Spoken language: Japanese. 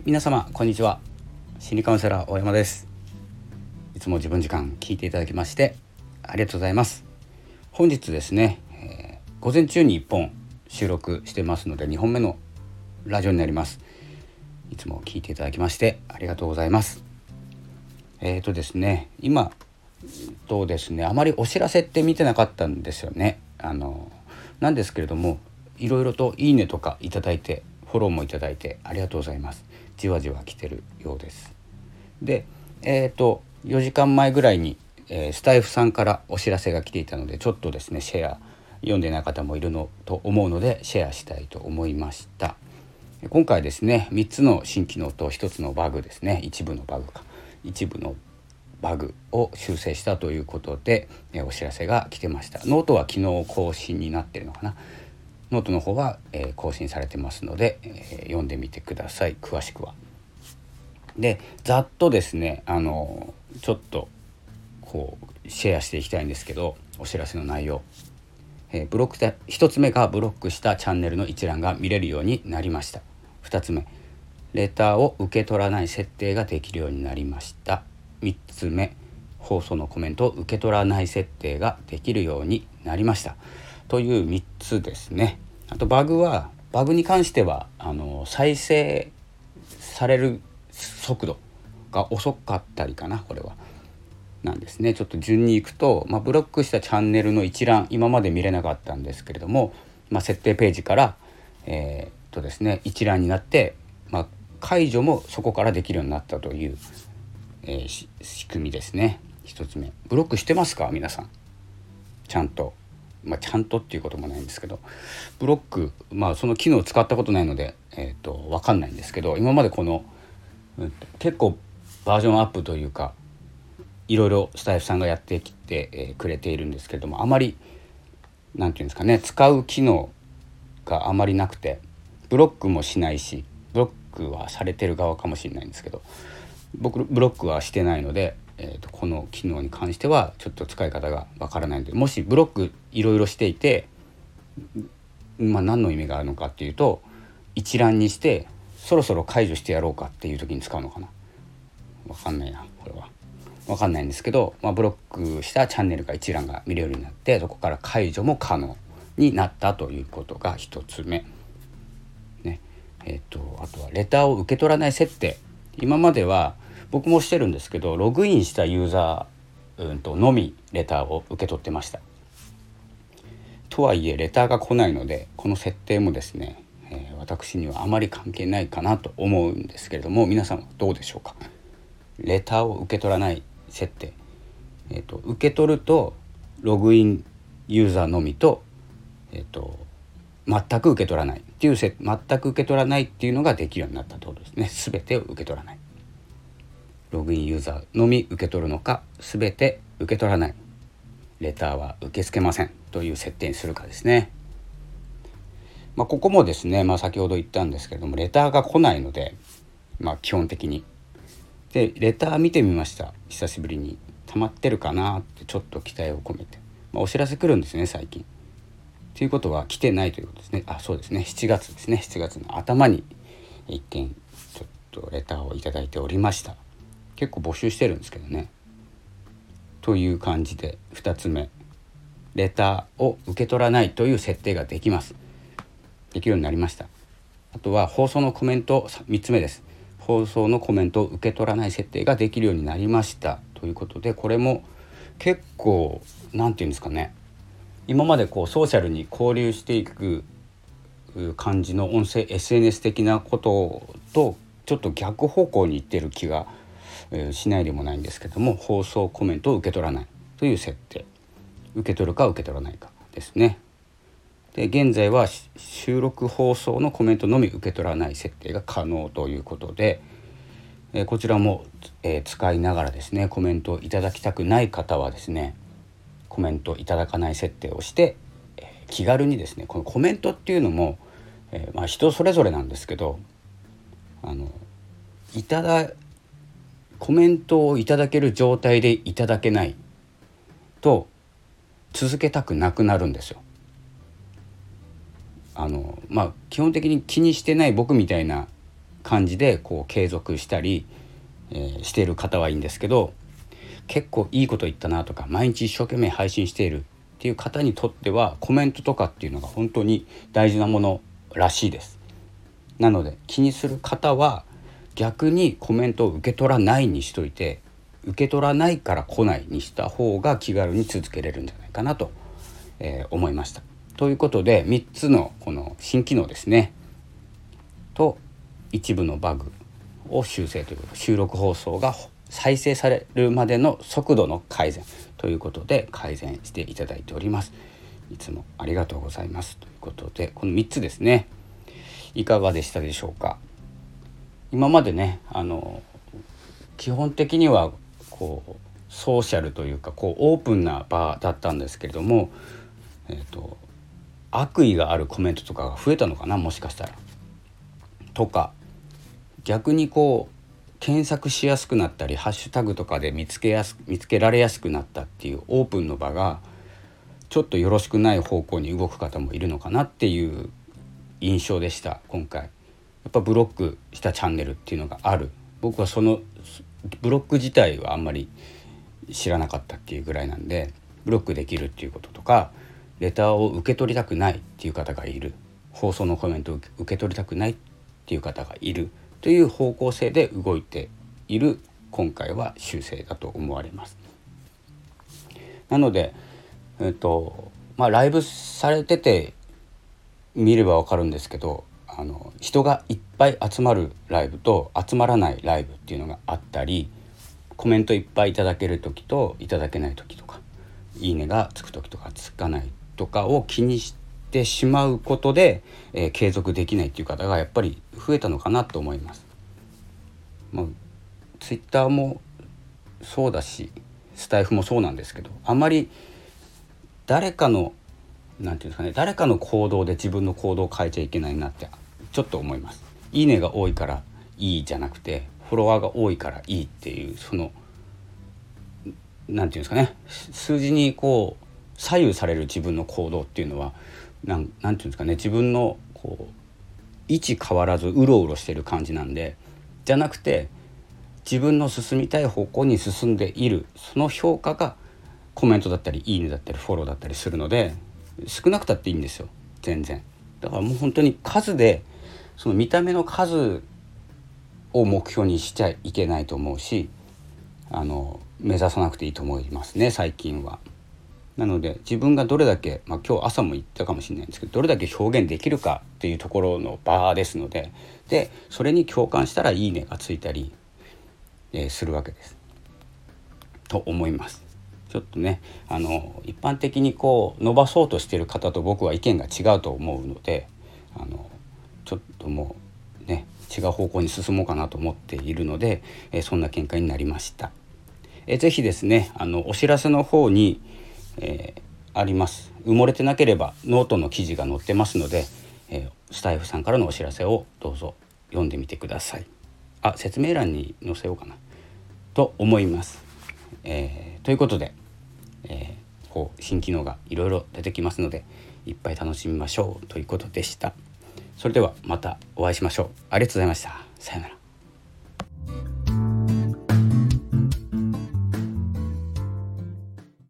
はい皆様こんにちは。心理カウンセラー大山です。いつも自分時間聞いていただきましてありがとうございます。本日ですね、えー、午前中に1本収録してますので2本目のラジオになります。いつも聞いていただきましてありがとうございます。えーとですね今とですねあまりお知らせって見てなかったんですよね。あのなんですけれどもいろいろといいねとかいただいてフォローもいただいてありがとうございます。じわじわ来てるようです。でえっ、ー、と4時間前ぐらいに、えー、スタエフさんからお知らせが来ていたのでちょっとですねシェア読んでない方もいるのと思うのでシェアしたいと思いました。今回ですね3つの新機能と1つのバグですね。一部のバグか。一部のバグを修正したということで、えお知らせが来てました。ノートは昨日更新になってるのかな。ノートの方は、え、更新されてますので、え、読んでみてください。詳しくは。でざっとですねあのちょっとこうシェアしていきたいんですけどお知らせの内容、え、ブロックで1つ目がブロックしたチャンネルの一覧が見れるようになりました。2つ目レターを受け取らない設定ができるようになりました。3つ目放送のコメントを受け取らない設定ができるようになりました。という3つですね。あとバグはバグに関してはあの再生される速度が遅かったりかなこれは。なんですね。ちょっと順にいくと、まあ、ブロックしたチャンネルの一覧今まで見れなかったんですけれども、まあ、設定ページから、えー、っとですね、一覧になって、まあ、解除もそこからできるようになったという、えー、仕組みですね。1つ目。ブロックしてますか？皆さん。ちゃんと。まあ、ちゃんとっていうこともないんですけどブロック、まあ、その機能を使ったことないので、えーと、分かんないんですけど今までこの、うん、結構バージョンアップというかいろいろスタイフさんがやってきて、えー、くれているんですけれどもあまり何て言うんですかね使う機能があまりなくてブロックもしないしブロックはされてる側かもしれないんですけど僕ブロックはしてないのでえーと、この機能に関してはちょっと使い方がわからないのでもしブロックいろいろしていて、まあ、何の意味があるのかっていうと一覧にしてそろそろ解除してやろうかっていう時に使うのかなわかんないなこれは。わかんないんですけど、まあ、ブロックしたチャンネルが一覧が見れるようになってそこから解除も可能になったということが1つ目。ねえーと、とあとはレターを受け取らない設定今までは僕もしてるんですけどログインしたユーザー、うん、とのみレターを受け取ってました。とはいえレターが来ないのでこの設定もですね、え、私にはあまり関係ないかなと思うんですけれども皆さんはどうでしょうか？レターを受け取らない設定、えーと、受け取るとログインユーザーのみと,、えーと、全く受け取らない。っていう全く受け取らないっていうのができるようになったってことですね。全てを受け取らない。ログインユーザーのみ受け取るのか全て受け取らない。レターは受け付けません。という設定にするかですね。まあ、ここもですね、まあ、先ほど言ったんですけれどもレターが来ないので、まあ、基本的に。でレター見てみました。久しぶりに。溜まってるかなってちょっと期待を込めて、まあ、お知らせ来るんですね最近。ということは来てないということですねあそうですね7月ですね7月の頭に一件ちょっとレターを頂いておりました。結構募集してるんですけどね。という感じで2つ目レターを受け取らないという設定ができます。できるようになりました。あとは放送のコメント3つ目です。放送のコメントを受け取らない設定ができるようになりましたということでこれも結構何て言うんですかね今までこうソーシャルに交流していく感じの音声 SNS 的なこととちょっと逆方向にいってる気がしないでもないんですけども放送コメントを受け取らないという設定受け取るか受け取らないかですね。で現在は収録放送のコメントのみ受け取らない設定が可能ということで、えこちらも、使いながらですねコメントをいただきたくない方はですねコメントいただかない設定をして、え気軽にですねこのコメントっていうのも、えまあ、人それぞれなんですけどあのいただコメントをいただける状態でいただけないと続けたくなくなるんですよ。あのまあ基本的に気にしてない僕みたいな感じでこう継続したり、えー、している方はいいんですけど結構いいこと言ったなとか毎日一生懸命配信しているっていう方にとってはコメントとかっていうのが本当に大事なものらしいです。なので気にする方は逆にコメントを受け取らないにしといて受け取らないから来ないにした方が気軽に続けれるんじゃないかなと、えー、思いました。ということで3つのこの新機能ですねと一部のバグを修正ということ収録放送が再生されるまでの速度の改善ということで改善していただいております。いつもありがとうございますということでこの3つですねいかがでしたでしょうか？今までねあの基本的にはこうソーシャルというかこうオープンな場だったんですけれども、えーと、悪意があるコメントとかが増えたのかなもしかしたら。とか逆にこう検索しやすくなったりハッシュタグとかで見つけやす見つけられやすくなったっていうオープンの場がちょっとよろしくない方向に動く方もいるのかなっていう印象でした今回。やっぱブロックしたチャンネルっていうのがある。僕はそのブロック自体はあんまり知らなかったっていうぐらいなんでブロックできるっていうこととかレターを受け取りたくないっていう方がいる。放送のコメントを受け取りたくないっていう方がいる。という方向性で動いている今回は修正だと思われます。なので、えっとまあ、ライブされてて見れば分かるんですけどあの人がいっぱい集まるライブと集まらないライブっていうのがあったりコメントいっぱいいただける時といただけない時とか「いいね」がつく時とかつかないとかを気にしてしまうことで、えー、継続できないっていう方がやっぱり増えたのかなと思います。まあ、ツイッターもそうだしスタイフもそうなんですけどあまり誰かの何て言うんですかね誰かの行動で自分の行動を変えちゃいけないなってちょっと思います。いいねが多いからいいじゃなくてフォロワーが多いからいいっていうその何て言うんですかね数字にこう左右される自分の行動っていうのは何て言うんですかね自分のこう位置変わらずうろうろしてる感じなんでじゃなくて自分の進みたい方向に進んでいるその評価がコメントだったりいいねだったりフォローだったりするので少なくたっていいんですよ全然だからもう本当に数でその見た目の数を目標にしちゃいけないと思うしあの目指さなくていいと思いますね最近は。なので自分がどれだけ、まあ、今日朝も言ったかもしれないんですけどどれだけ表現できるかっていうところの場ですのででそれに共感したら「いいね」がついたり、えー、するわけです。と思います。ちょっとねあの一般的にこう伸ばそうとしてる方と僕は意見が違うと思うのであのちょっともうね違う方向に進もうかなと思っているので、えそんな見解になりました。えー、ぜひですねあのお知らせの方にえー、あります。埋もれてなければノートの記事が載ってますので、えー、スタイフさんからのお知らせをどうぞ読んでみてください。あ説明欄に載せようかな。と思います、えー、ということで、えこう新機能がいろいろ出てきますのでいっぱい楽しみましょうということでした。それではまたお会いしましょう。ありがとうございました。さようなら。